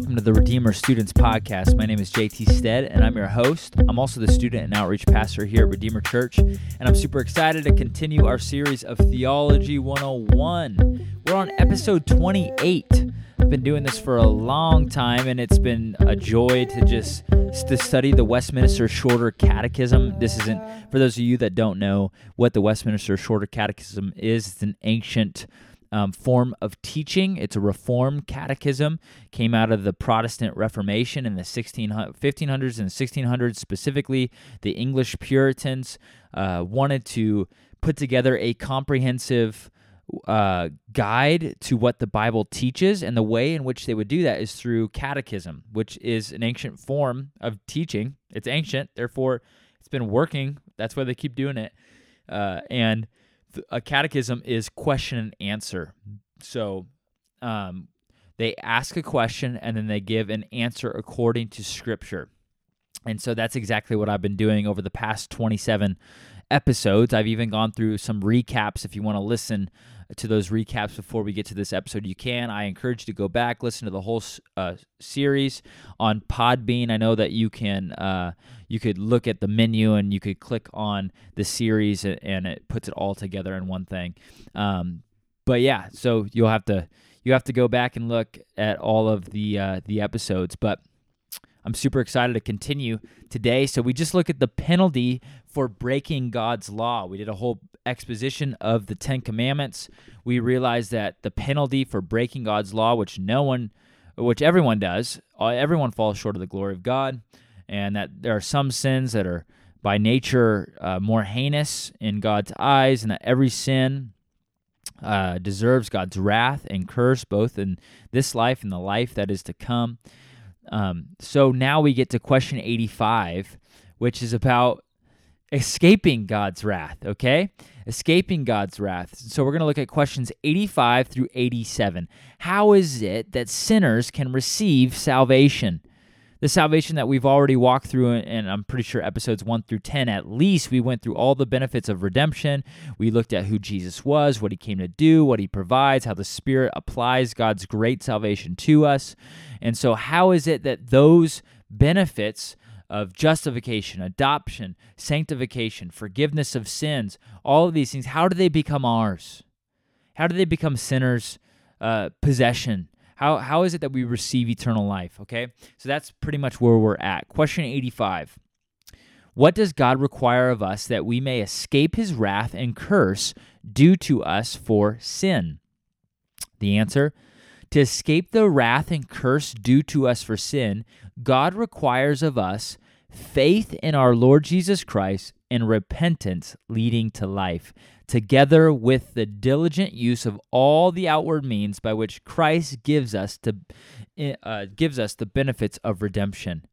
welcome to the Redeemer Students Podcast. My name is JT Stead, and I'm your host. I'm also the student and outreach pastor here at Redeemer Church, and I'm super excited to continue our series of Theology 101. We're on episode 28. I've been doing this for a long time, and it's been a joy to just to study the Westminster Shorter Catechism. This isn't for those of you that don't know what the Westminster Shorter Catechism is. It's an ancient um, form of teaching. It's a reform catechism, came out of the Protestant Reformation in the 16, 1500s and 1600s. Specifically, the English Puritans uh, wanted to put together a comprehensive uh, guide to what the Bible teaches, and the way in which they would do that is through catechism, which is an ancient form of teaching. It's ancient, therefore, it's been working. That's why they keep doing it. Uh, and a catechism is question and answer. So um, they ask a question and then they give an answer according to Scripture. And so that's exactly what I've been doing over the past 27 episodes. I've even gone through some recaps. If you want to listen to those recaps before we get to this episode, you can. I encourage you to go back, listen to the whole uh, series on Podbean. I know that you can. Uh, you could look at the menu and you could click on the series and it puts it all together in one thing. Um, but yeah, so you'll have to you have to go back and look at all of the uh, the episodes. But I'm super excited to continue today. So we just look at the penalty for breaking God's law. We did a whole exposition of the 10 commandments. We realized that the penalty for breaking God's law, which no one which everyone does, uh, everyone falls short of the glory of God, and that there are some sins that are by nature uh, more heinous in God's eyes, and that every sin uh, deserves God's wrath and curse, both in this life and the life that is to come. Um, so now we get to question 85, which is about escaping God's wrath, okay? Escaping God's wrath. So we're going to look at questions 85 through 87. How is it that sinners can receive salvation? The salvation that we've already walked through, and I'm pretty sure episodes 1 through 10 at least, we went through all the benefits of redemption. We looked at who Jesus was, what he came to do, what he provides, how the Spirit applies God's great salvation to us. And so, how is it that those benefits of justification, adoption, sanctification, forgiveness of sins, all of these things, how do they become ours? How do they become sinners' uh, possession? How, how is it that we receive eternal life? Okay, so that's pretty much where we're at. Question 85 What does God require of us that we may escape his wrath and curse due to us for sin? The answer to escape the wrath and curse due to us for sin, God requires of us faith in our Lord Jesus Christ and repentance leading to life, together with the diligent use of all the outward means by which Christ gives us to uh, gives us the benefits of redemption.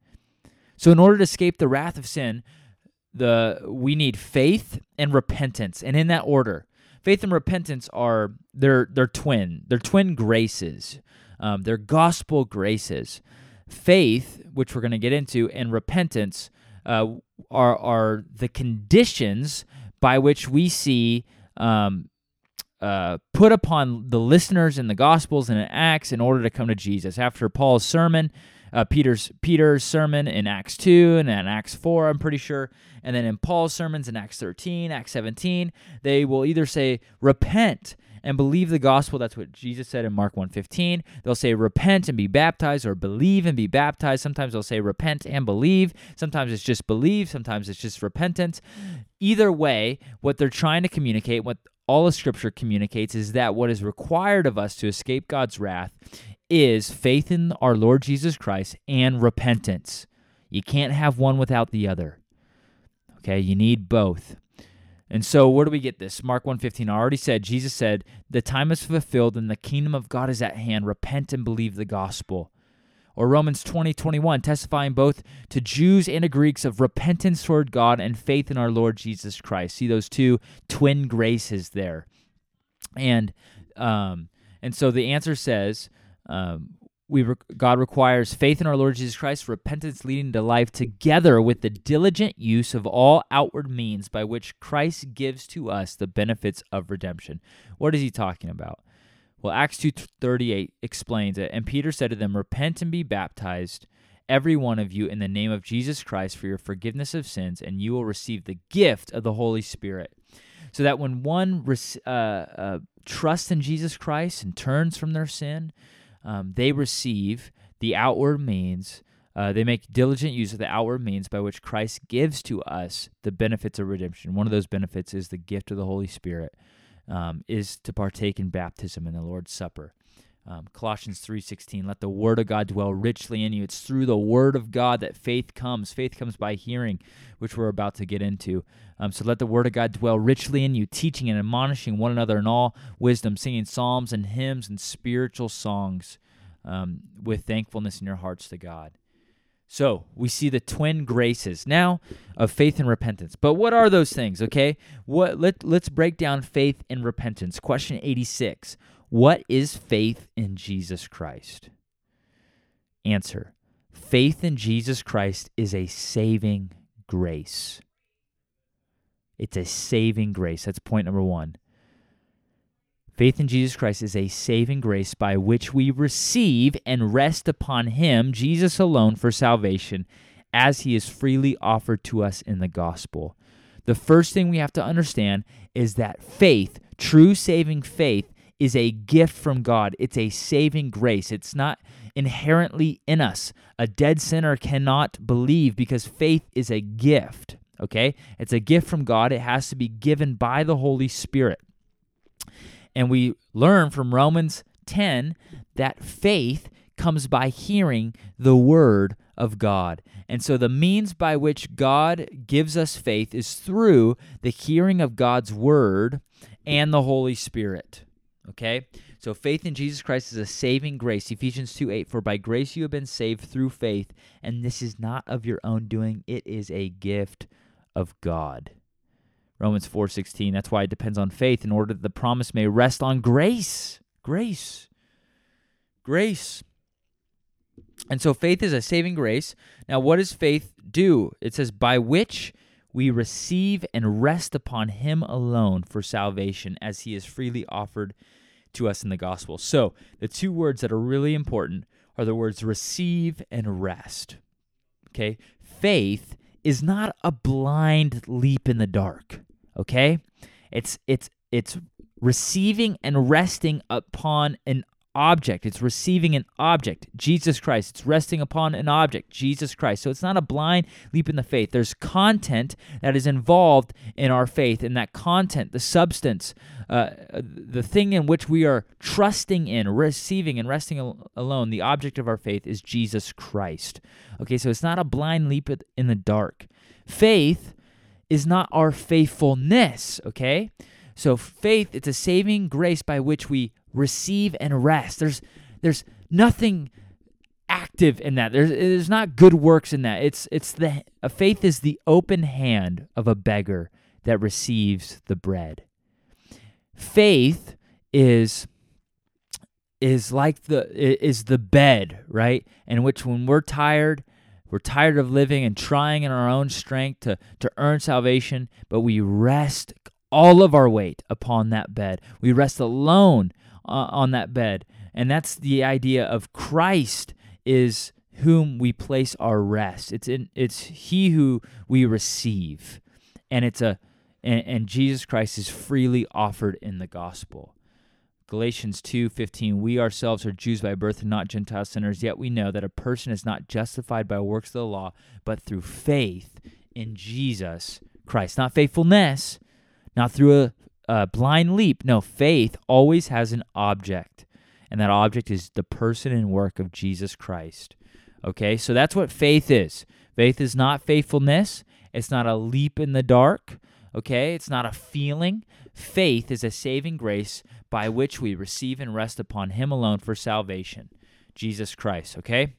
So, in order to escape the wrath of sin, the we need faith and repentance, and in that order faith and repentance are they're they're twin. They're twin graces. Um, they're gospel graces. Faith, which we're going to get into, and repentance uh, are are the conditions by which we see um, uh, put upon the listeners in the Gospels and in Acts in order to come to Jesus. After Paul's sermon, uh, Peter's Peter's sermon in Acts 2 and then Acts 4, I'm pretty sure. And then in Paul's sermons in Acts 13, Acts 17, they will either say, repent and believe the gospel. That's what Jesus said in Mark 1:15. They'll say repent and be baptized or believe and be baptized. Sometimes they'll say repent and believe. Sometimes it's just believe, sometimes it's just repentance. Either way, what they're trying to communicate, what all of scripture communicates is that what is required of us to escape God's wrath is faith in our Lord Jesus Christ and repentance. You can't have one without the other. Okay, you need both. And so where do we get this? Mark 1:15 I already said Jesus said, "The time is fulfilled and the kingdom of God is at hand. Repent and believe the gospel." Or Romans 20, 21, testifying both to Jews and to Greeks of repentance toward God and faith in our Lord Jesus Christ. See those two twin graces there. And um, and so the answer says, um, we re- God requires faith in our Lord Jesus Christ, repentance leading to life, together with the diligent use of all outward means by which Christ gives to us the benefits of redemption. What is he talking about? Well, Acts 2:38 explains it, and Peter said to them, "Repent and be baptized, every one of you in the name of Jesus Christ for your forgiveness of sins, and you will receive the gift of the Holy Spirit." So that when one uh, uh, trusts in Jesus Christ and turns from their sin, um, they receive the outward means. Uh, they make diligent use of the outward means by which Christ gives to us the benefits of redemption. One of those benefits is the gift of the Holy Spirit, um, is to partake in baptism in the Lord's Supper. Um, Colossians 3:16 let the word of God dwell richly in you it's through the word of God that faith comes faith comes by hearing which we're about to get into um, so let the word of God dwell richly in you teaching and admonishing one another in all wisdom singing psalms and hymns and spiritual songs um, with thankfulness in your hearts to God so we see the twin graces now of faith and repentance. But what are those things? Okay, what let let's break down faith and repentance. Question eighty six: What is faith in Jesus Christ? Answer: Faith in Jesus Christ is a saving grace. It's a saving grace. That's point number one. Faith in Jesus Christ is a saving grace by which we receive and rest upon Him, Jesus alone, for salvation, as He is freely offered to us in the gospel. The first thing we have to understand is that faith, true saving faith, is a gift from God. It's a saving grace. It's not inherently in us. A dead sinner cannot believe because faith is a gift. Okay? It's a gift from God. It has to be given by the Holy Spirit. And we learn from Romans 10 that faith comes by hearing the word of God. And so the means by which God gives us faith is through the hearing of God's word and the Holy Spirit. Okay? So faith in Jesus Christ is a saving grace. Ephesians 2 8, for by grace you have been saved through faith, and this is not of your own doing, it is a gift of God. Romans 4:16. That's why it depends on faith in order that the promise may rest on grace. Grace. Grace. And so faith is a saving grace. Now what does faith do? It says by which we receive and rest upon him alone for salvation as he is freely offered to us in the gospel. So, the two words that are really important are the words receive and rest. Okay? Faith is not a blind leap in the dark okay it's it's it's receiving and resting upon an object. It's receiving an object. Jesus christ. It's resting upon an object. Jesus christ. So it's not a blind leap in the faith. There's content that is involved in our faith and that content the substance uh, the thing in which we are trusting in receiving and resting al- alone the object of our faith is jesus christ. Okay so it's not a blind leap in the dark. Faith is not our faithfulness, okay? So faith, it's a saving grace by which we receive and rest. There's there's nothing active in that. There's there's not good works in that. It's it's the faith is the open hand of a beggar that receives the bread. Faith is is like the is the bed, right? In which when we're tired we're tired of living and trying in our own strength to, to earn salvation, but we rest all of our weight upon that bed. We rest alone uh, on that bed. And that's the idea of Christ is whom we place our rest. It's in it's he who we receive. And it's a and, and Jesus Christ is freely offered in the gospel. Galatians 2:15 We ourselves are Jews by birth and not Gentile sinners yet we know that a person is not justified by works of the law but through faith in Jesus Christ not faithfulness not through a, a blind leap no faith always has an object and that object is the person and work of Jesus Christ okay so that's what faith is faith is not faithfulness it's not a leap in the dark okay it's not a feeling faith is a saving grace by which we receive and rest upon Him alone for salvation, Jesus Christ. Okay?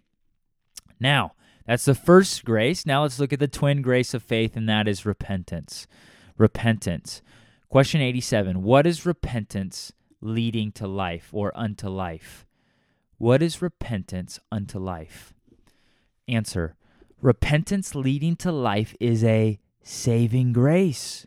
Now, that's the first grace. Now let's look at the twin grace of faith, and that is repentance. Repentance. Question 87 What is repentance leading to life or unto life? What is repentance unto life? Answer Repentance leading to life is a saving grace.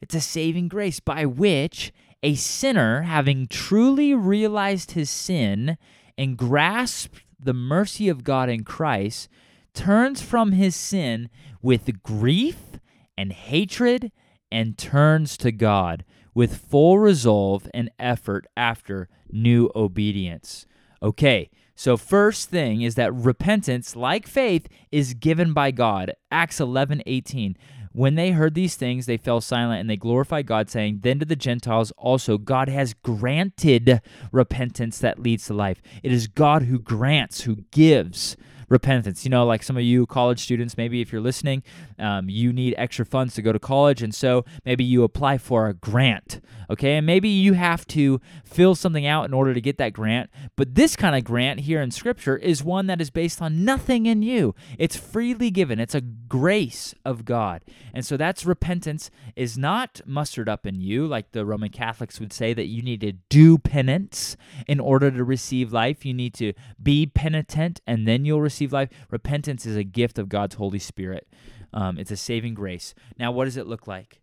It's a saving grace by which a sinner, having truly realized his sin and grasped the mercy of God in Christ, turns from his sin with grief and hatred and turns to God with full resolve and effort after new obedience. Okay, so first thing is that repentance, like faith, is given by God. Acts 11 18. When they heard these things, they fell silent and they glorified God, saying, Then to the Gentiles also, God has granted repentance that leads to life. It is God who grants, who gives repentance. You know, like some of you college students, maybe if you're listening, um, you need extra funds to go to college, and so maybe you apply for a grant, okay? And maybe you have to fill something out in order to get that grant. But this kind of grant here in Scripture is one that is based on nothing in you, it's freely given, it's a grace of God. And so that's repentance is not mustered up in you, like the Roman Catholics would say that you need to do penance in order to receive life. You need to be penitent and then you'll receive receive life. Repentance is a gift of God's Holy Spirit. Um, it's a saving grace. Now, what does it look like?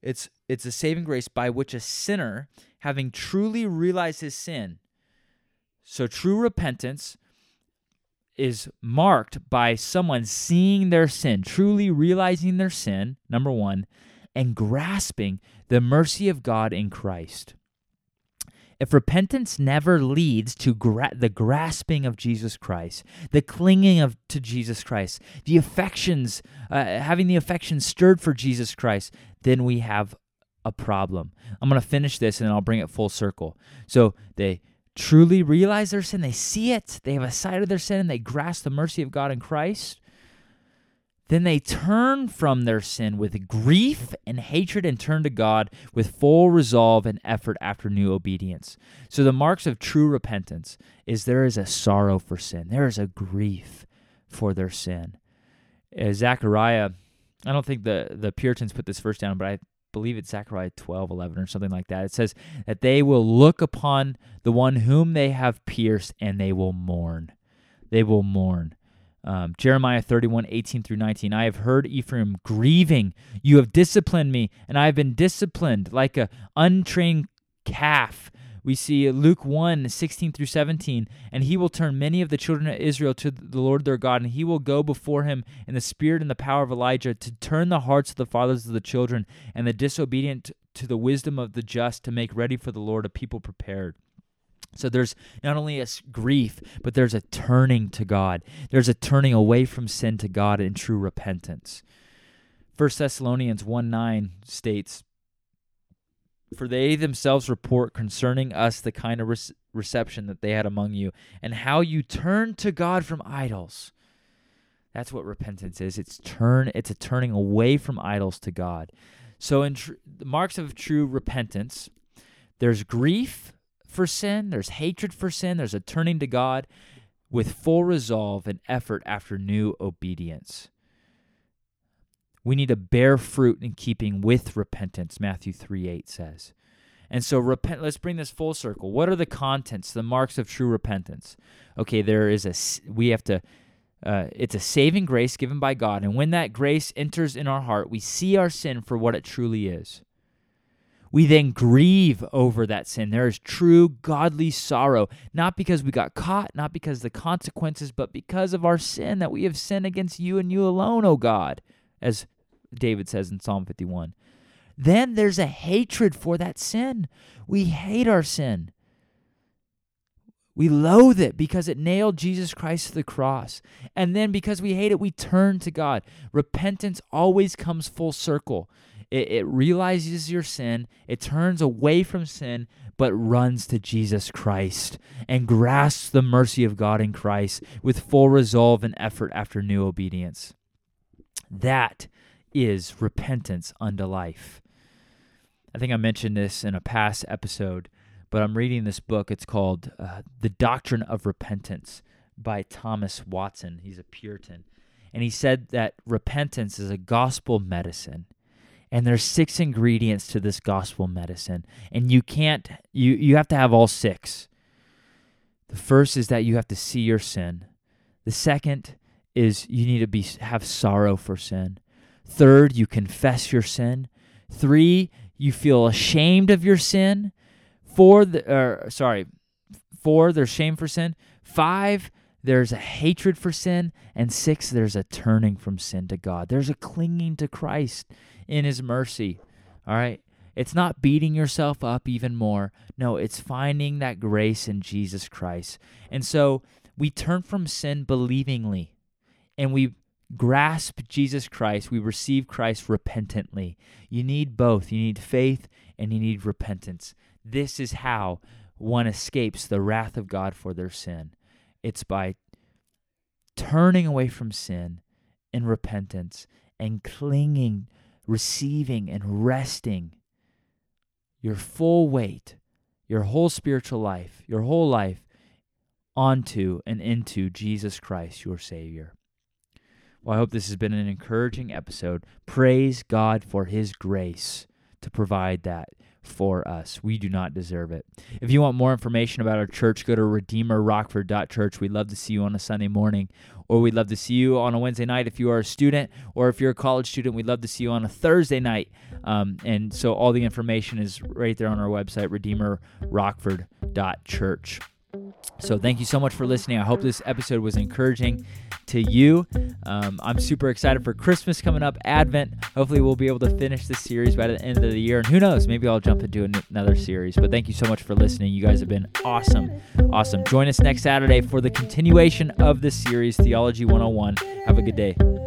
It's it's a saving grace by which a sinner, having truly realized his sin, so true repentance is marked by someone seeing their sin, truly realizing their sin, number one, and grasping the mercy of God in Christ. If repentance never leads to gra- the grasping of Jesus Christ, the clinging of to Jesus Christ, the affections, uh, having the affections stirred for Jesus Christ, then we have a problem. I'm going to finish this and I'll bring it full circle. So they truly realize their sin, they see it, they have a sight of their sin, and they grasp the mercy of God in Christ. Then they turn from their sin with grief and hatred and turn to God with full resolve and effort after new obedience. So, the marks of true repentance is there is a sorrow for sin, there is a grief for their sin. Uh, Zechariah, I don't think the, the Puritans put this verse down, but I believe it's Zechariah 12, 11, or something like that. It says that they will look upon the one whom they have pierced and they will mourn. They will mourn. Um, Jeremiah 31, 18 through 19. I have heard Ephraim grieving. You have disciplined me, and I have been disciplined like a untrained calf. We see Luke 1, 16 through 17. And he will turn many of the children of Israel to the Lord their God, and he will go before him in the spirit and the power of Elijah to turn the hearts of the fathers of the children and the disobedient to the wisdom of the just to make ready for the Lord a people prepared. So there's not only a grief, but there's a turning to God. There's a turning away from sin to God in true repentance. 1 Thessalonians 1 9 states, For they themselves report concerning us the kind of re- reception that they had among you, and how you turned to God from idols. That's what repentance is. It's turn. It's a turning away from idols to God. So in tr- the marks of true repentance, there's grief, for sin, there's hatred for sin, there's a turning to God with full resolve and effort after new obedience. We need to bear fruit in keeping with repentance, Matthew 3 8 says. And so repent let's bring this full circle. What are the contents, the marks of true repentance? Okay, there is a we have to uh, it's a saving grace given by God. And when that grace enters in our heart, we see our sin for what it truly is. We then grieve over that sin. There is true godly sorrow, not because we got caught, not because the consequences, but because of our sin that we have sinned against you and you alone, O God, as David says in Psalm 51. Then there's a hatred for that sin. We hate our sin. We loathe it because it nailed Jesus Christ to the cross. And then because we hate it, we turn to God. Repentance always comes full circle. It, it realizes your sin, it turns away from sin, but runs to Jesus Christ and grasps the mercy of God in Christ with full resolve and effort after new obedience. That is repentance unto life. I think I mentioned this in a past episode, but I'm reading this book. It's called uh, The Doctrine of Repentance by Thomas Watson. He's a Puritan. And he said that repentance is a gospel medicine and there's six ingredients to this gospel medicine. And you can't you you have to have all six. The first is that you have to see your sin. The second is you need to be have sorrow for sin. Third you confess your sin. Three you feel ashamed of your sin. Four, the, or sorry, four, there's shame for sin. Five, there's a hatred for sin. And six, there's a turning from sin to God. There's a clinging to Christ in His mercy. All right. It's not beating yourself up even more. No, it's finding that grace in Jesus Christ. And so we turn from sin believingly and we grasp Jesus Christ. We receive Christ repentantly. You need both. You need faith and you need repentance. This is how one escapes the wrath of God for their sin. It's by turning away from sin in repentance and clinging, receiving, and resting your full weight, your whole spiritual life, your whole life onto and into Jesus Christ, your Savior. Well, I hope this has been an encouraging episode. Praise God for His grace to provide that for us. We do not deserve it. If you want more information about our church, go to redeemerrockford.church. We'd love to see you on a Sunday morning, or we'd love to see you on a Wednesday night if you are a student, or if you're a college student, we'd love to see you on a Thursday night. Um, and so all the information is right there on our website, redeemerrockford.church. So thank you so much for listening. I hope this episode was encouraging to you. Um, I'm super excited for Christmas coming up, Advent. Hopefully, we'll be able to finish this series by the end of the year. And who knows, maybe I'll jump into another series. But thank you so much for listening. You guys have been awesome. Awesome. Join us next Saturday for the continuation of this series, Theology 101. Have a good day.